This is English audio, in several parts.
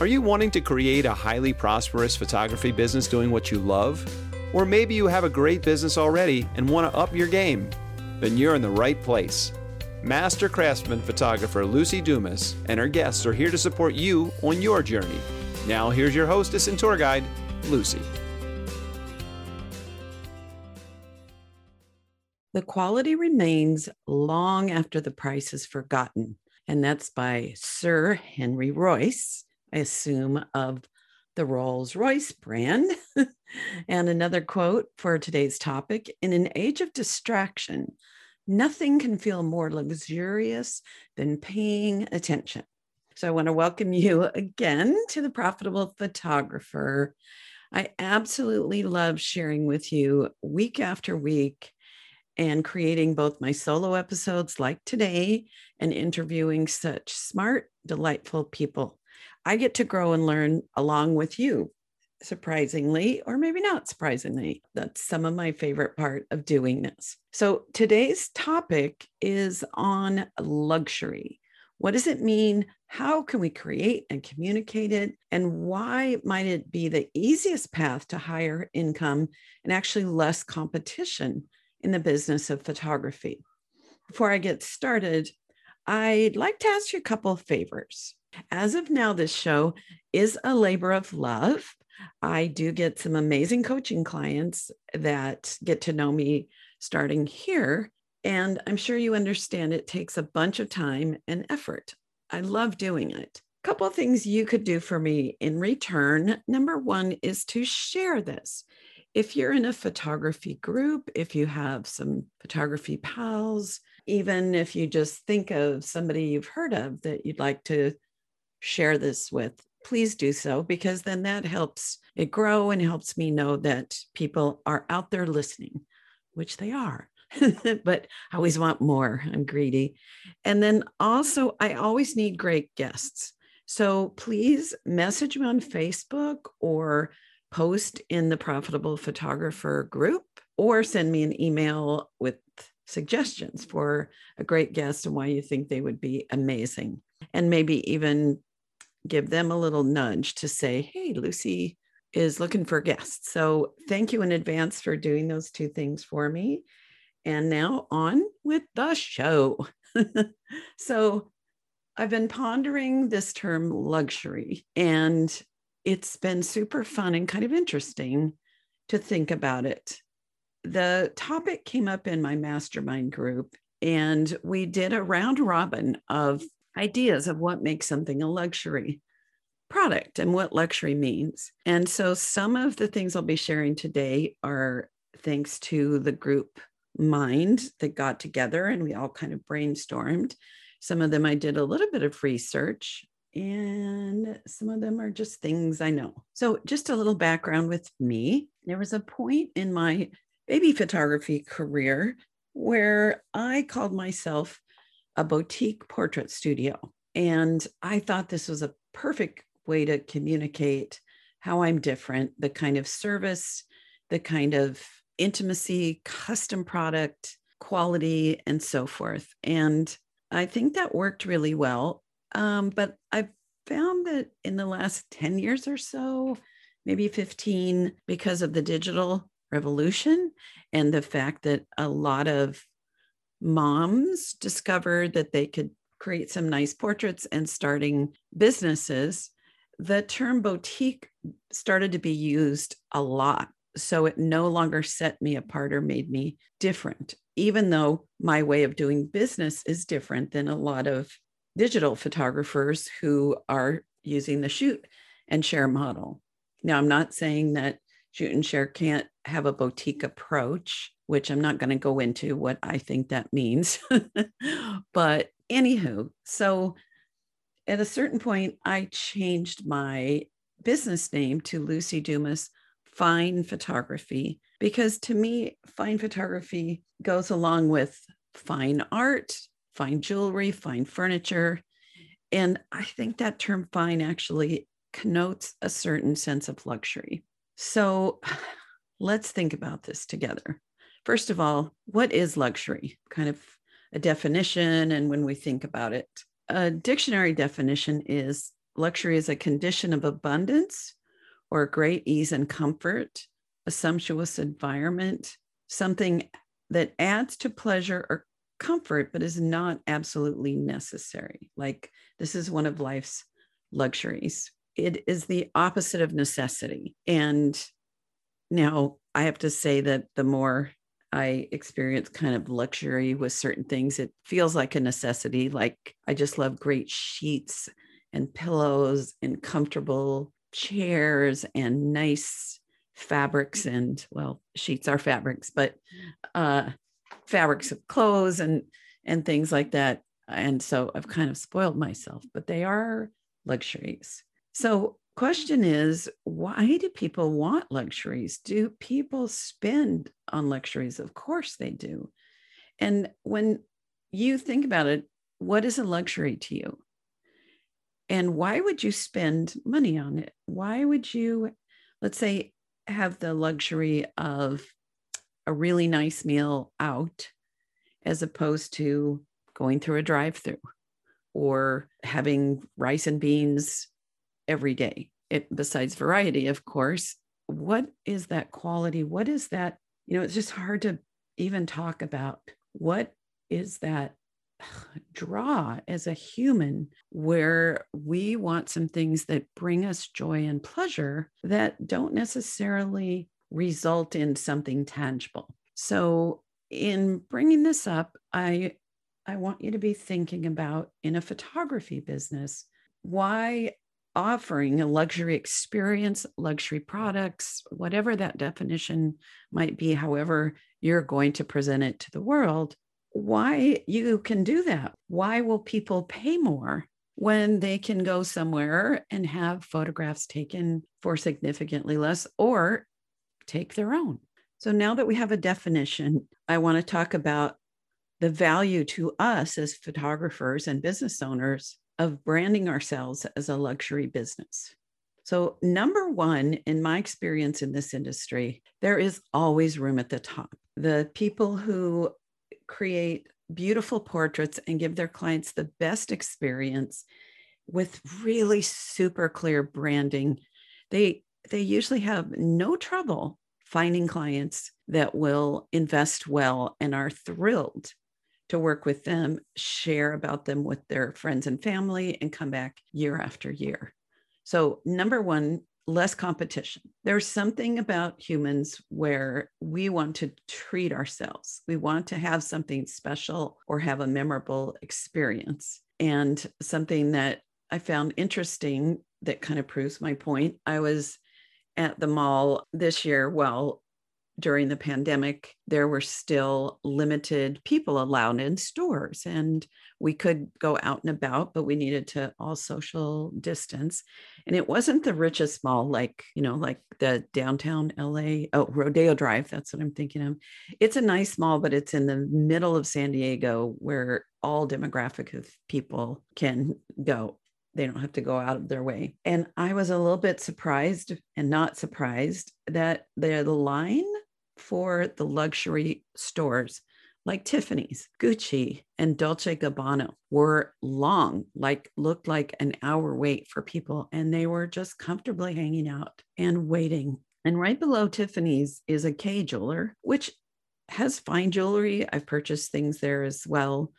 Are you wanting to create a highly prosperous photography business doing what you love? Or maybe you have a great business already and want to up your game? Then you're in the right place. Master craftsman photographer Luci Dumas and her guests are here to support you on your journey. Now, here's your hostess and tour guide, Luci. The quality remains long after the price is forgotten. And that's by Sir Henry Royce, I assume, of the Rolls Royce brand. and another quote for today's topic In an age of distraction, nothing can feel more luxurious than paying attention. So I want to welcome you again to the Profitable Photographer. I absolutely love sharing with you week after week and creating both my solo episodes like today and interviewing such smart, delightful people. I get to grow and learn along with you, surprisingly, or maybe not surprisingly. That's some of my favorite part of doing this. So today's topic is on luxury. What does it mean? How can we create and communicate it? And why might it be the easiest path to higher income and actually less competition in the business of photography. Before I get started, I'd like to ask you a couple of favors. As of now, this show is a labor of love. I do get some amazing coaching clients that get to know me starting here. And I'm sure you understand it takes a bunch of time and effort. I love doing it. A couple of things you could do for me in return. Number one is to share this if you're in a photography group, if you have some photography pals, even if you just think of somebody you've heard of that you'd like to share this with, please do so because then that helps it grow and helps me know that people are out there listening, which they are. but I always want more. I'm greedy. And then also, I always need great guests. So please message me on Facebook or post in the Profitable Photographer group or send me an email with suggestions for a great guest and why you think they would be amazing. And maybe even give them a little nudge to say, hey, Luci is looking for guests. So thank you in advance for doing those two things for me. And now on with the show. so I've been pondering this term luxury and it's been super fun and kind of interesting to think about it. The topic came up in my mastermind group, and we did a round robin of ideas of what makes something a luxury product and what luxury means. And so some of the things I'll be sharing today are thanks to the group mind that got together and we all kind of brainstormed. Some of them I did a little bit of research and some of them are just things I know. So, just a little background with me. There was a point in my baby photography career where I called myself a boutique portrait studio. And I thought this was a perfect way to communicate how I'm different, the kind of service, the kind of intimacy, custom product, quality, and so forth. And I think that worked really well. Um, but I've found that in the last 10 years or so, maybe 15, because of the digital revolution and the fact that a lot of moms discovered that they could create some nice portraits and starting businesses, the term boutique started to be used a lot. So it no longer set me apart or made me different, even though my way of doing business is different than a lot of digital photographers who are using the shoot and share model. Now, I'm not saying that shoot and share can't have a boutique approach, which I'm not going to go into what I think that means. but anywho, so at a certain point, I changed my business name to Luci Dumas Fine Photography because to me, fine photography goes along with fine art, fine jewelry, fine furniture. And I think that term fine actually connotes a certain sense of luxury. So let's think about this together. First of all, what is luxury? Kind of a definition. And when we think about it, a dictionary definition is luxury is a condition of abundance or great ease and comfort, a sumptuous environment, something that adds to pleasure or comfort, but is not absolutely necessary. Like this is one of life's luxuries. It is the opposite of necessity. And now I have to say that the more I experience kind of luxury with certain things, it feels like a necessity. Like I just love great sheets and pillows and comfortable chairs and nice fabrics and well sheets are fabrics but uh fabrics of clothes and and things like that and so i've kind of spoiled myself but they are luxuries so question is why do people want luxuries? Do people spend on luxuries? Of course they do. And when you think about it what is a luxury to you? And why would you spend money on it? Why would you let's say have the luxury of a really nice meal out as opposed to going through a drive through or having rice and beans every day. It, besides variety, of course, what is that quality? What is that? You know, it's just hard to even talk about what is that draw as a human where we want some things that bring us joy and pleasure that don't necessarily result in something tangible. So, in bringing this up, I I want you to be thinking about in a photography business why offering a luxury experience, luxury products, whatever that definition might be, however you're going to present it to the world, why you can do that. Why will people pay more when they can go somewhere and have photographs taken for significantly less or take their own? So now that we have a definition, I want to talk about the value to us as photographers and business owners of branding ourselves as a luxury business. So, number one, in my experience in this industry, there is always room at the top. The people who create beautiful portraits and give their clients the best experience with really super clear branding they they usually have no trouble finding clients that will invest well and are thrilled to work with them share about them with their friends and family and come back year after year so number one less competition. There's something about humans where we want to treat ourselves. We want to have something special or have a memorable experience. And something that I found interesting that kind of proves my point. I was at the mall this year while during the pandemic, there were still limited people allowed in stores, and we could go out and about, but we needed to all social distance. And it wasn't the richest mall, like, you know, like the downtown LA, oh, Rodeo Drive. That's what I'm thinking of. It's a nice mall, but it's in the middle of San Diego where all demographic of people can go they don't have to go out of their way. And I was a little bit surprised and not surprised that the line for the luxury stores like Tiffany's, Gucci, and Dolce Gabbana were long, like looked like an hour wait for people, and they were just comfortably hanging out and waiting. And right below Tiffany's is a Kay jeweler, which has fine jewelry. I've purchased things there as well.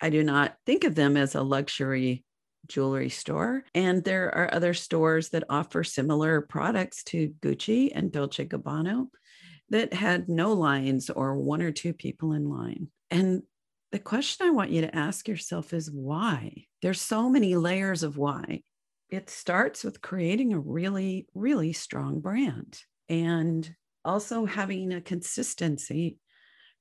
I do not think of them as a luxury jewelry store. And there are other stores that offer similar products to Gucci and Dolce Gabbana that had no lines or one or two people in line. And the question I want you to ask yourself is why? There's so many layers of why. It starts with creating a really, really strong brand and also having a consistency.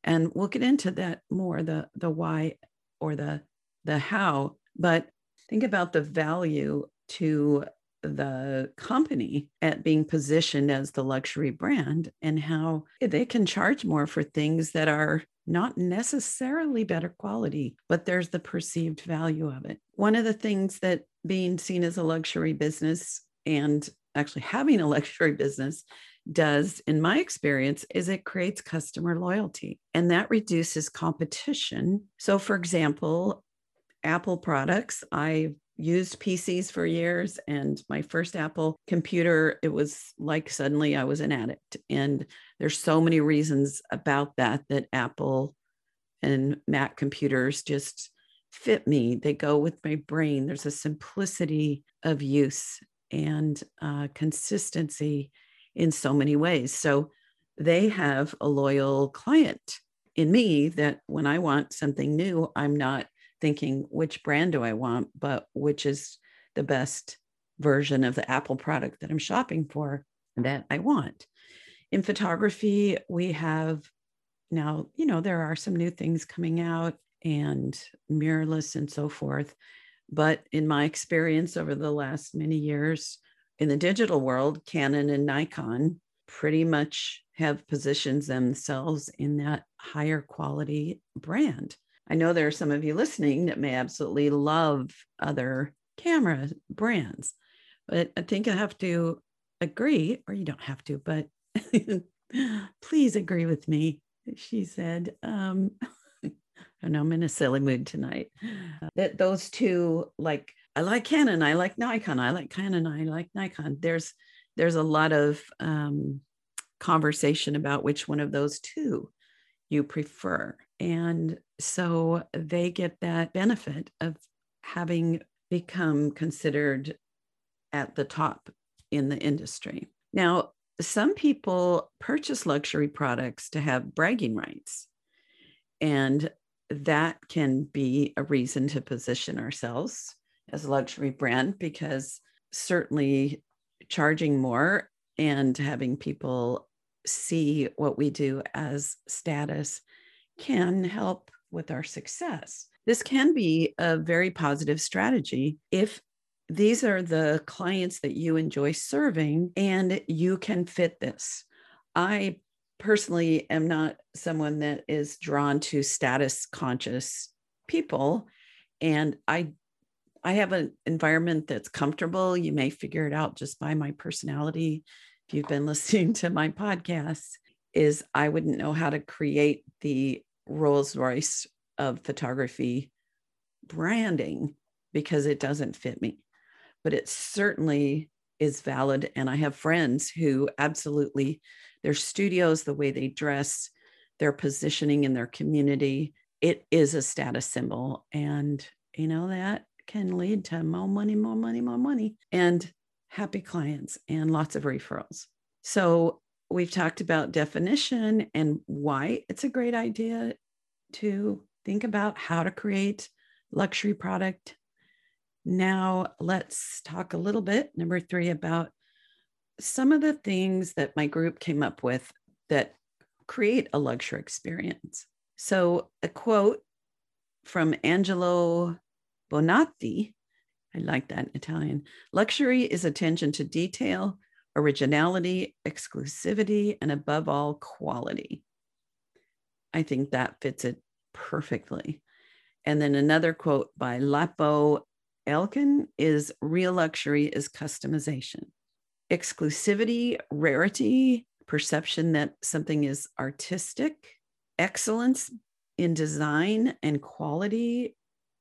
And we'll get into that more, the the why or the the how, but think about the value to the company at being positioned as the luxury brand and how they can charge more for things that are not necessarily better quality, but there's the perceived value of it. One of the things that being seen as a luxury business and actually having a luxury business does, in my experience, is it creates customer loyalty and that reduces competition. So, for example, Apple products, I used PCs for years and my first Apple computer, it was like suddenly I was an addict. And there's so many reasons about that that Apple and Mac computers just fit me. They go with my brain. There's a simplicity of use and uh, consistency in so many ways. So they have a loyal client in me that when I want something new, I'm not thinking which brand do I want, but which is the best version of the Apple product that I'm shopping for that I want. In photography, we have now, you know, there are some new things coming out and mirrorless and so forth. But in my experience over the last many years in the digital world, Canon and Nikon pretty much have positioned themselves in that higher quality brand. I know there are some of you listening that may absolutely love other camera brands, but I think I have to agree, or you don't have to, but please agree with me. She said, um, I know I'm in a silly mood tonight. That those two, like I like Canon, I like Nikon, I like Canon, I like Nikon. There's there's a lot of um, conversation about which one of those two you prefer. And so they get that benefit of having become considered at the top in the industry. Now, some people purchase luxury products to have bragging rights. And that can be a reason to position ourselves as a luxury brand because certainly charging more and having people see what we do as status can help with our success. This can be a very positive strategy if these are the clients that you enjoy serving and you can fit this. I personally am not someone that is drawn to status conscious people and I I have an environment that's comfortable. You may figure it out just by my personality if you've been listening to my podcast, is I wouldn't know how to create the Rolls Royce of photography branding because it doesn't fit me. But it certainly is valid. And I have friends who absolutely, their studios, the way they dress, their positioning in their community, it is a status symbol. And, you know, that can lead to more money, more money, more money. And happy clients and lots of referrals. So we've talked about definition and why it's a great idea to think about how to create luxury product. Now let's talk a little bit, number three, about some of the things that my group came up with that create a luxury experience. So a quote from Angelo Bonati I like that Italian. Luxury is attention to detail, originality, exclusivity, and above all, quality. I think that fits it perfectly. And then another quote by Lapo Elkann is real luxury is customization. Exclusivity, rarity, perception that something is artistic, excellence in design and quality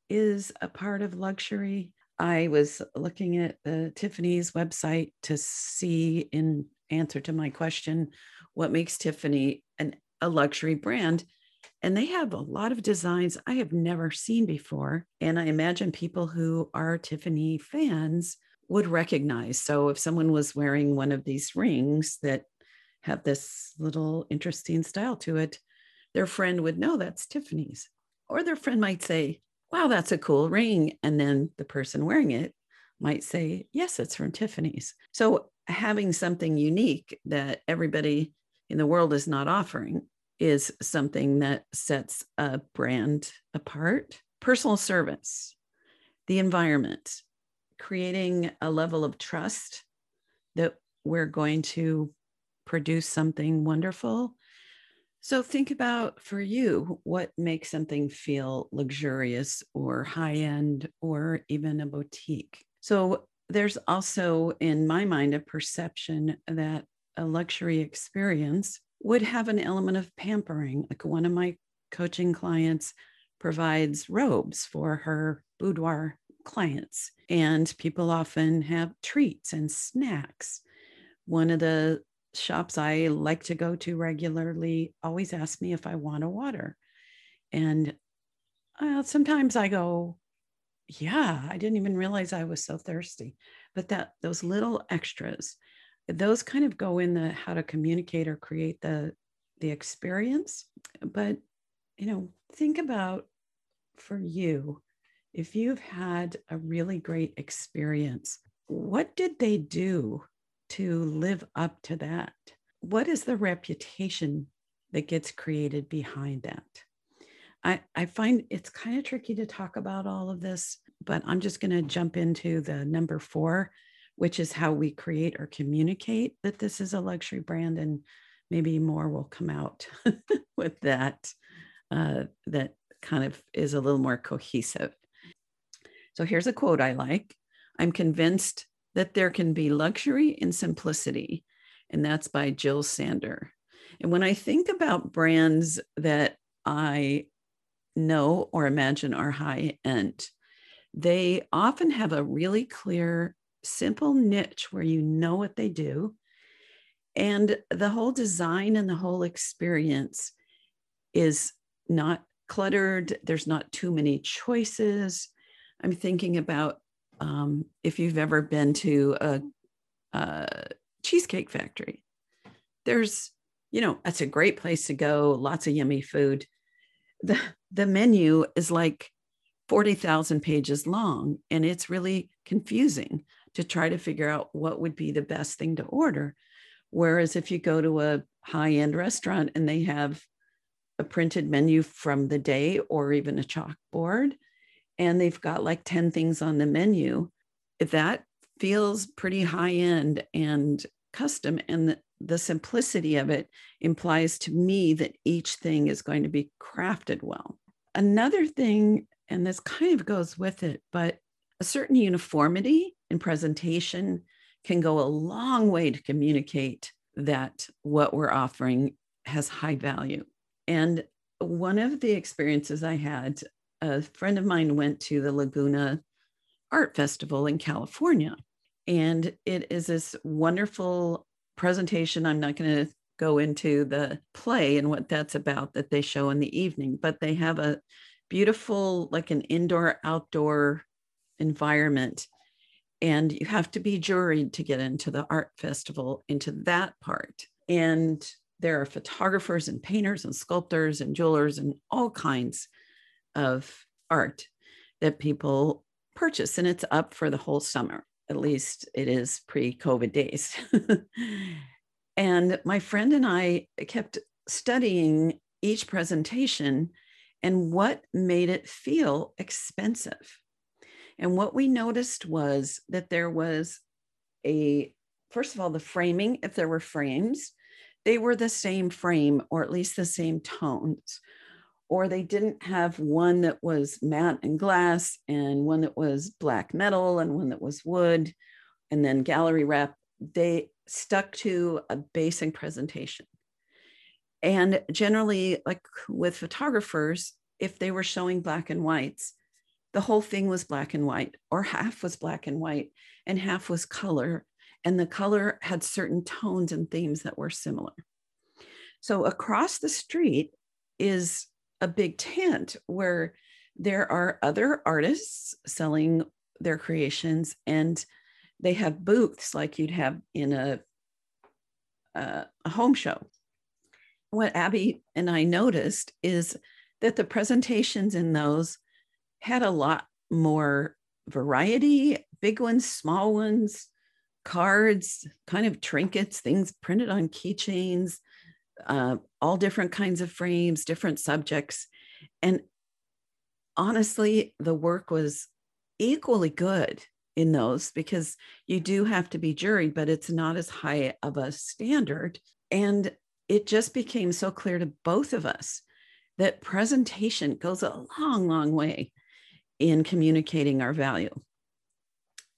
is a part of luxury. I was looking at the Tiffany's website to see, in answer to my question, what makes Tiffany an, a luxury brand. And they have a lot of designs I have never seen before. And I imagine people who are Tiffany fans would recognize. So if someone was wearing one of these rings that have this little interesting style to it, their friend would know that's Tiffany's. Or their friend might say, wow, that's a cool ring. And then the person wearing it might say, yes, it's from Tiffany's. So having something unique that everybody in the world is not offering is something that sets a brand apart. Personal service, the environment, creating a level of trust that we're going to produce something wonderful so think about for you what makes something feel luxurious or high end or even a boutique. So there's also in my mind a perception that a luxury experience would have an element of pampering. Like one of my coaching clients provides robes for her boudoir clients, and people often have treats and snacks. One of the shops I like to go to regularly always ask me if I want a water. And uh, sometimes I go, yeah, I didn't even realize I was so thirsty. But that those little extras, those kind of go in the how to communicate or create the the experience. But you know, think about for you if you've had a really great experience, what did they do to live up to that? What is the reputation that gets created behind that? I, I find it's kind of tricky to talk about all of this, but I'm just going to jump into the number four, which is how we create or communicate that this is a luxury brand. And maybe more will come out with that, uh, that kind of is a little more cohesive. So here's a quote I like I'm convinced that there can be luxury in simplicity. And that's by Jil Sander. And when I think about brands that I know or imagine are high end, they often have a really clear, simple niche where you know what they do. And the whole design and the whole experience is not cluttered. There's not too many choices. I'm thinking about um, if you've ever been to a, a cheesecake factory. There's, you know, that's a great place to go. Lots of yummy food. The the menu is like 40,000 pages long, and it's really confusing to try to figure out what would be the best thing to order. Whereas if you go to a high end restaurant and they have a printed menu from the day or even a chalkboard, and they've got like 10 things on the menu, that feels pretty high end and custom. And the, the simplicity of it implies to me that each thing is going to be crafted well. Another thing, and this kind of goes with it, but a certain uniformity in presentation can go a long way to communicate that what we're offering has high value. And one of the experiences I had a friend of mine went to the Laguna Art Festival in California. And it is this wonderful presentation. I'm not going to go into the play and what that's about that they show in the evening, but they have a beautiful, like an indoor outdoor environment. And you have to be juried to get into the art festival, into that part. And there are photographers and painters and sculptors and jewelers and all kinds of art that people purchase, and it's up for the whole summer. At least it is pre COVID days. and my friend and I kept studying each presentation and what made it feel expensive. And what we noticed was that there was a, first of all, the framing, if there were frames, they were the same frame or at least the same tones or they didn't have one that was matte and glass and one that was black metal and one that was wood. And then gallery wrap they stuck to a basic presentation. And generally like with photographers if they were showing black and whites the whole thing was black and white or half was black and white and half was color. And the color had certain tones and themes that were similar. So across the street is a big tent where there are other artists selling their creations and they have booths like you'd have in a, a, a home show. What Abby and I noticed is that the presentations in those had a lot more variety, big ones, small ones, cards, kind of trinkets, things printed on keychains, uh, all different kinds of frames, different subjects. And honestly, the work was equally good in those because you do have to be juried, but it's not as high of a standard. And it just became so clear to both of us that presentation goes a long, long way in communicating our value.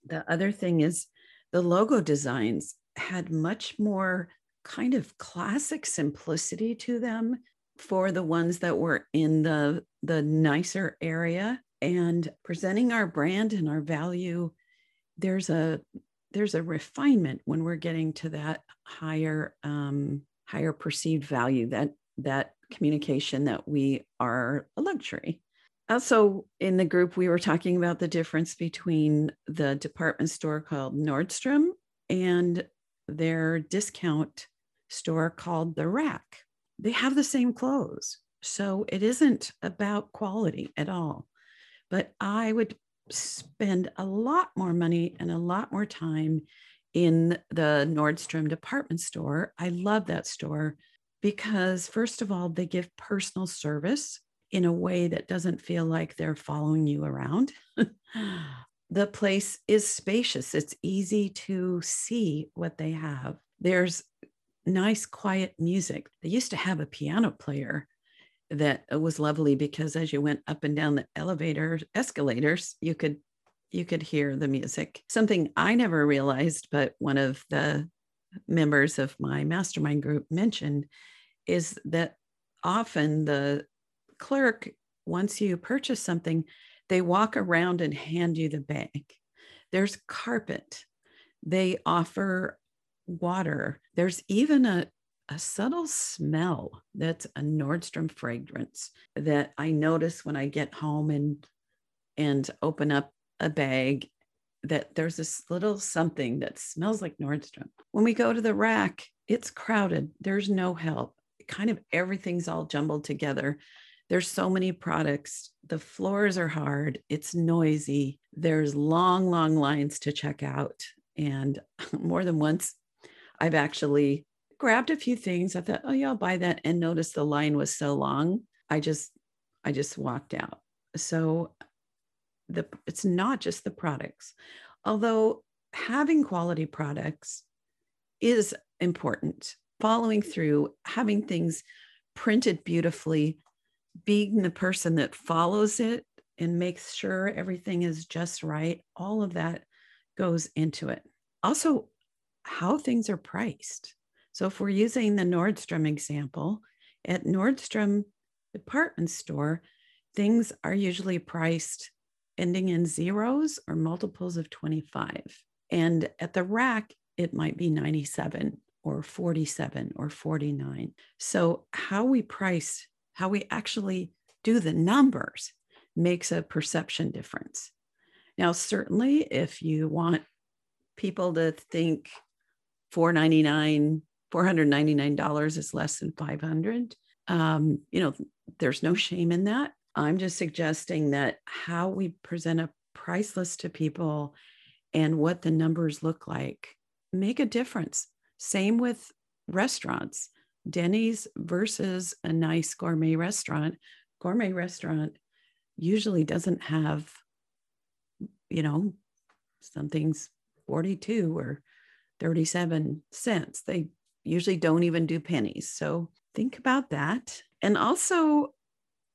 The other thing is the logo designs had much more kind of classic simplicity to them for the ones that were in the the nicer area. And presenting our brand and our value there's a there's a refinement when we're getting to that higher um, higher perceived value that that communication that we are a luxury. Also in the group we were talking about the difference between the department store called nordstrom and their discount store called the rack they have the same clothes so it isn't about quality at all but i would spend a lot more money and a lot more time in the nordstrom department store i love that store because first of all they give personal service in a way that doesn't feel like they're following you around. the place is spacious, it's easy to see what they have. There's nice, quiet music. They used to have a piano player that uh, was lovely because as you went up and down the elevator escalators, you could you could hear the music. Something I never realized, but one of the members of my mastermind group mentioned is that often the clerk, once you purchase something, they walk around and hand you the bag. There's carpet. They offer water. There's even a, a subtle smell that's a Nordstrom fragrance that I notice when I get home and and open up a bag that there's this little something that smells like Nordstrom. When we go to the rack, it's crowded. There's no help. Kind of everything's all jumbled together. There's so many products. The floors are hard. It's noisy. There's long, long lines to check out. And more than once, I've actually grabbed a few things. I thought, oh yeah, I'll buy that and noticed the line was so long. I just, I just walked out. So the it's not just the products. Although having quality products is important. Following through, having things printed beautifully, being the person that follows it and makes sure everything is just right, all of that goes into it. Also, how things are priced. So, if we're using the Nordstrom example, at Nordstrom department store, things are usually priced ending in zeros or multiples of 25. And at the rack, it might be 97 or 47 or 49. So, how we price how we actually do the numbers makes a perception difference. Now, certainly, if you want people to think 499 $499 is less than 500 um, you know there's no shame in that. I'm just suggesting that how we present a price list to people and what the numbers look like make a difference. Same with restaurants. Denny's versus a nice gourmet restaurant. Gourmet restaurant usually doesn't have, you know, something's 42 or 37 cents. They usually don't even do pennies. So think about that. And also,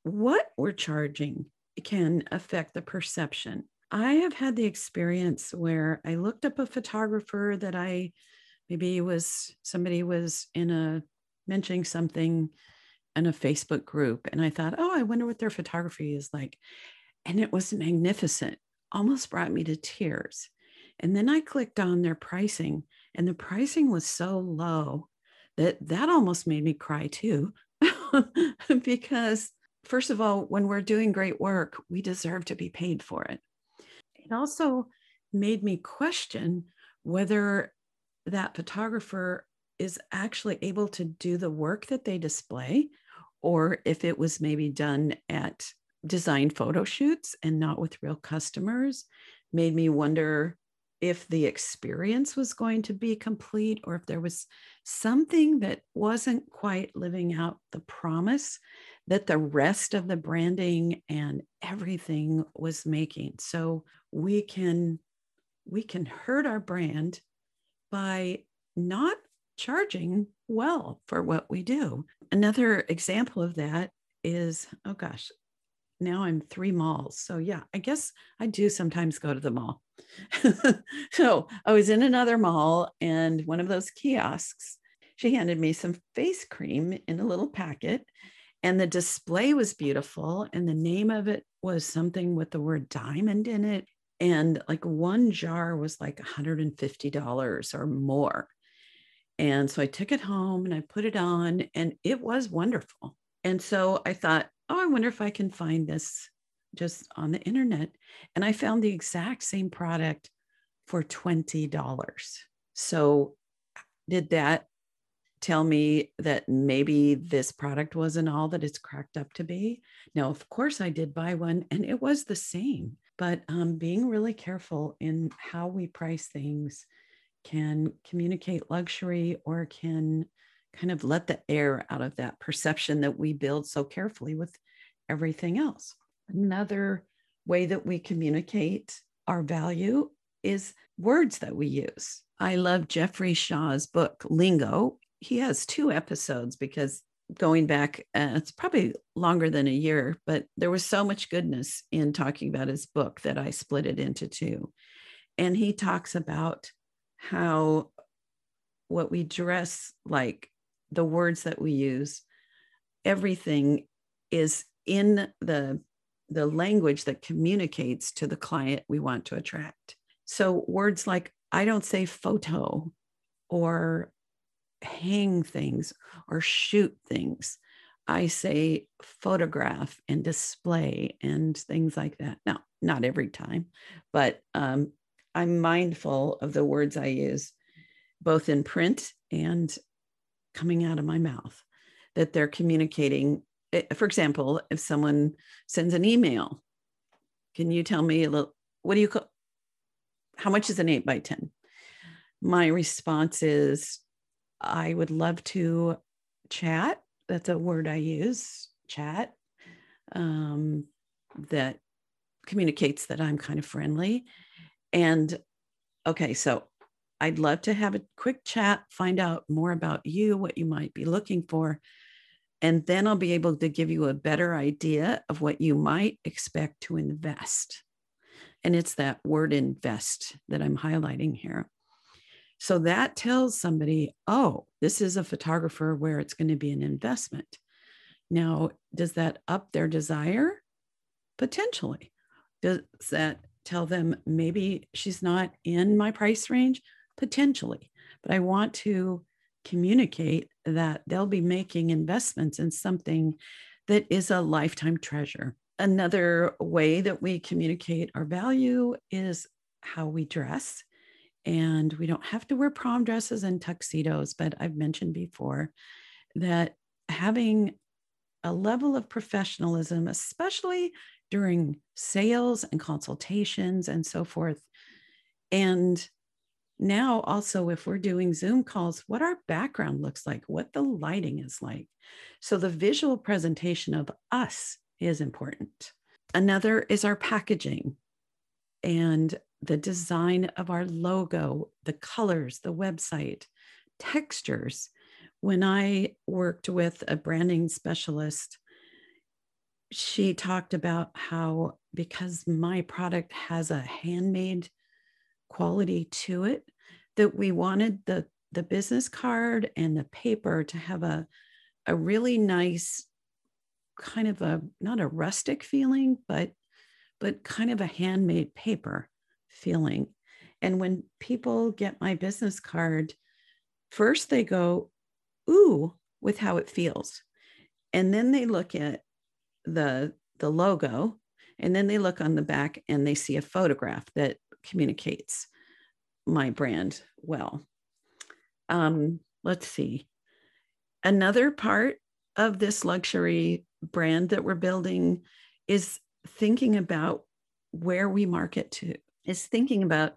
what we're charging can affect the perception. I have had the experience where I looked up a photographer that I maybe was somebody was in a mentioning something in a Facebook group. And I thought, oh, I wonder what their photography is like. And it was magnificent, almost brought me to tears. And then I clicked on their pricing, and the pricing was so low that that almost made me cry too. because, first of all, when we're doing great work, we deserve to be paid for it. It also made me question whether that photographer is actually able to do the work that they display, or if it was maybe done at design photo shoots and not with real customers, made me wonder if the experience was going to be complete or if there was something that wasn't quite living out the promise that the rest of the branding and everything was making so we can we can hurt our brand by not charging well for what we do. Another example of that is oh gosh, now I'm three malls. So yeah, I guess I do sometimes go to the mall. so I was in another mall and one of those kiosks, she handed me some face cream in a little packet. And the display was beautiful. And the name of it was something with the word diamond in it. And like one jar was like $150 or more. And so I took it home and I put it on, and it was wonderful. And so I thought, oh, I wonder if I can find this just on the internet. And I found the exact same product for $20. So, did that tell me that maybe this product wasn't all that it's cracked up to be? No, of course I did buy one and it was the same. But um, being really careful in how we price things can communicate luxury or can kind of let the air out of that perception that we build so carefully with everything else. Another way that we communicate our value is words that we use. I love Jeffrey Shaw's book, Lingo. He has two episodes because going back, uh, it's probably longer than a year, but there was so much goodness in talking about his book that I split it into two. And he talks about how what we dress like, the words that we use, everything is in the the language that communicates to the client we want to attract. So words like I don't say photo or hang things or shoot things. I say photograph and display and things like that. Now, not every time, but um, I'm mindful of the words I use, both in print and coming out of my mouth, that they're communicating. Eh, for example, if someone sends an email, can you tell me a little, what do you call, how much is an eight by 10? My response is, I would love to chat. That's a word I use, chat, um, that communicates that I'm kind of friendly. And okay, so I'd love to have a quick chat, find out more about you, what you might be looking for. And then I'll be able to give you a better idea of what you might expect to invest. And it's that word invest that I'm highlighting here. So that tells somebody, oh, this is a photographer where it's going to be an investment. Now, does that up their desire? Potentially. Does that tell them maybe she's not in my price range? Potentially. But I want to communicate that they'll be making investments in something that is a lifetime treasure. Another way that we communicate our value is how we dress. And we don't have to wear prom dresses and tuxedos, but I've mentioned before that having a level of professionalism, especially during sales and consultations and so forth. And now, also, if we're doing Zoom calls, what our background looks like, what the lighting is like. So, the visual presentation of us is important. Another is our packaging and the design of our logo, the colors, the website, textures. When I worked with a branding specialist, she talked about how because my product has a handmade quality to it that we wanted the the business card and the paper to have a a really nice kind of a not a rustic feeling but but kind of a handmade paper feeling. And when people get my business card first they go ooh with how it feels. And then they look at the the logo and then they look on the back and they see a photograph that communicates my brand well. Um, let's see. Another part of this luxury brand that we're building is thinking about where we market to is thinking about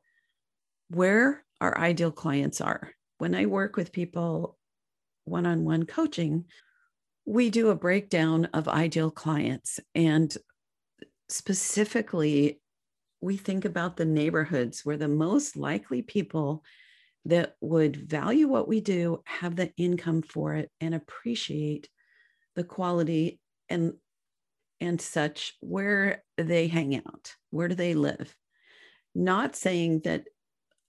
where our ideal clients are. When i work with people one-on-one coaching we do a breakdown of ideal clients and specifically we think about the neighborhoods where the most likely people that would value what we do have the income for it and appreciate the quality and and such where they hang out where do they live? Not saying that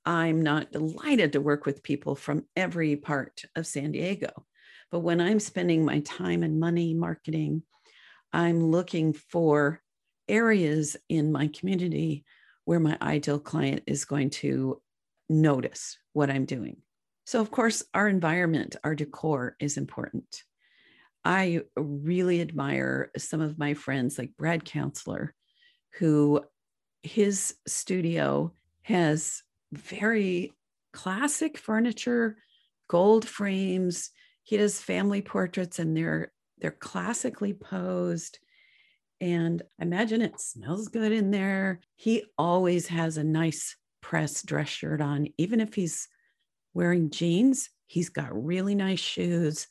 i'm not delighted to work with people from every part of san diego But when I'm spending my time and money marketing, I'm looking for areas in my community where my ideal client is going to notice what I'm doing. So, of course, our environment, our decor is important. I really admire some of my friends like Brad Counselor, who his studio has very classic furniture, gold frames. He does family portraits and they're they're classically posed. And I imagine it smells good in there. He always has a nice press dress shirt on, even if he's wearing jeans. He's got really nice shoes.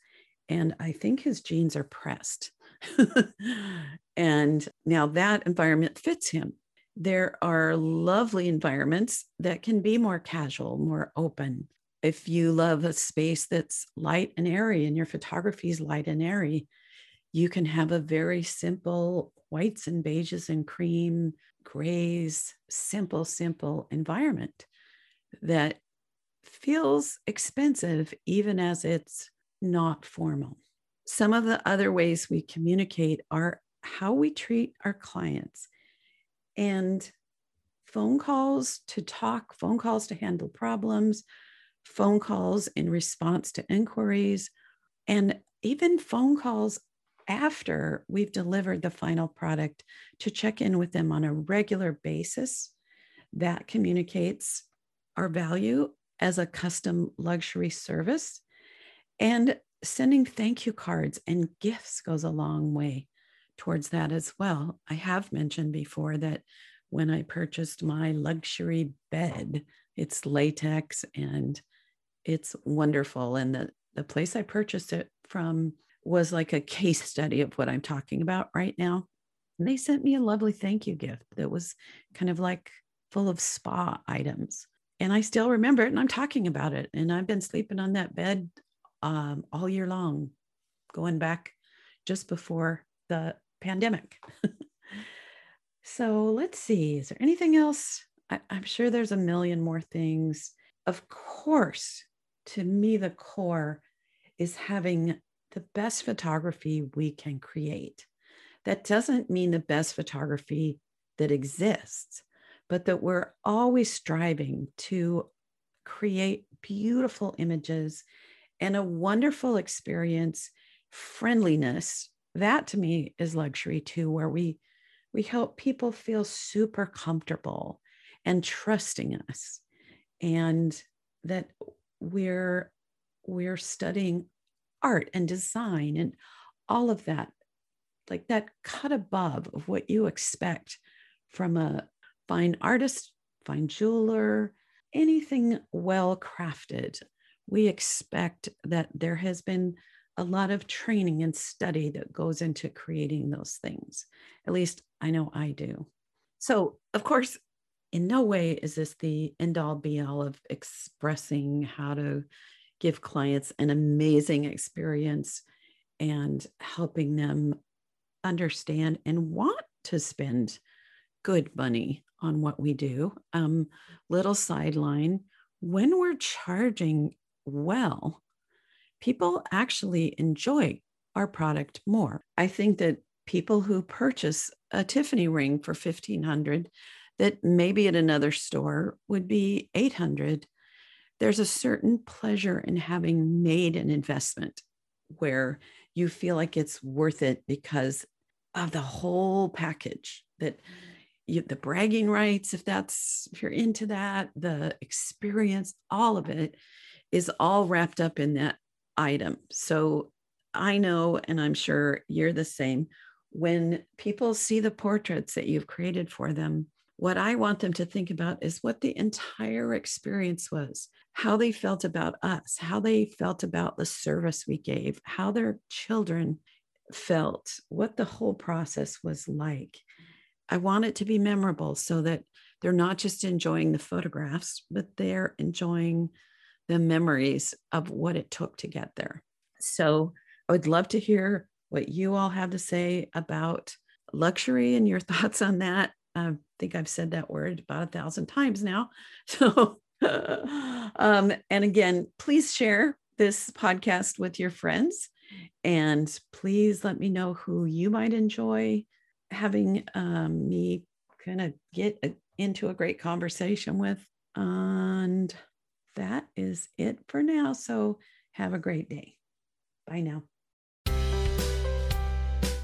And I think his jeans are pressed. and now that environment fits him. There are lovely environments that can be more casual, more open. If you love a space that's light and airy and your photography is light and airy, you can have a very simple whites and beiges and cream, grays, simple, simple environment that feels expensive, even as it's not formal. Some of the other ways we communicate are how we treat our clients and phone calls to talk, phone calls to handle problems, phone calls in response to inquiries, and even phone calls after we've delivered the final product to check in with them on a regular basis. That communicates our value as a custom luxury service. And sending thank you cards and gifts goes a long way towards that as well. I have mentioned before that when I purchased my luxury bed, it's latex and it's wonderful. And the, the place I purchased it from was like a case study of what I'm talking about right now. And they sent me a lovely thank you gift that was kind of like full of spa items. And I still remember it and I'm talking about it. And I've been sleeping on that bed um, all year long, going back just before the pandemic. so let's see. Is there anything else? I, I'm sure there's a million more things. Of course, to me, the core is having the best photography we can create. That doesn't mean the best photography that exists, but that we're always striving to create beautiful images and a wonderful experience, friendliness. That to me is luxury too, where we we help people feel super comfortable and trusting us and that we're we're studying art and design and all of that like that cut above of what you expect from a fine artist fine jeweler anything well crafted we expect that there has been a lot of training and study that goes into creating those things. At least I know I do. So, of course, in no way is this the end all be all of expressing how to give clients an amazing experience and helping them understand and want to spend good money on what we do. Um, little sideline when we're charging well, people actually enjoy our product more. I think that people who purchase a Tiffany ring for 1500 that maybe at another store would be 800 there's a certain pleasure in having made an investment where you feel like it's worth it because of the whole package that you, the bragging rights if that's if you're into that the experience all of it is all wrapped up in that item. So I know, and I'm sure you're the same, when people see the portraits that you've created for them, what I want them to think about is what the entire experience was, how they felt about us, how they felt about the service we gave, how their children felt, what the whole process was like. I want it to be memorable so that they're not just enjoying the photographs, but they're enjoying the memories of what it took to get there. So I would love to hear what you all have to say about luxury and your thoughts on that. I think I've said that word about a thousand times now. So, um, and again, please share this podcast with your friends. And please let me know who you might enjoy having um, me kind of get a, into a great conversation with. And that is it for now. So have a great day. Bye now.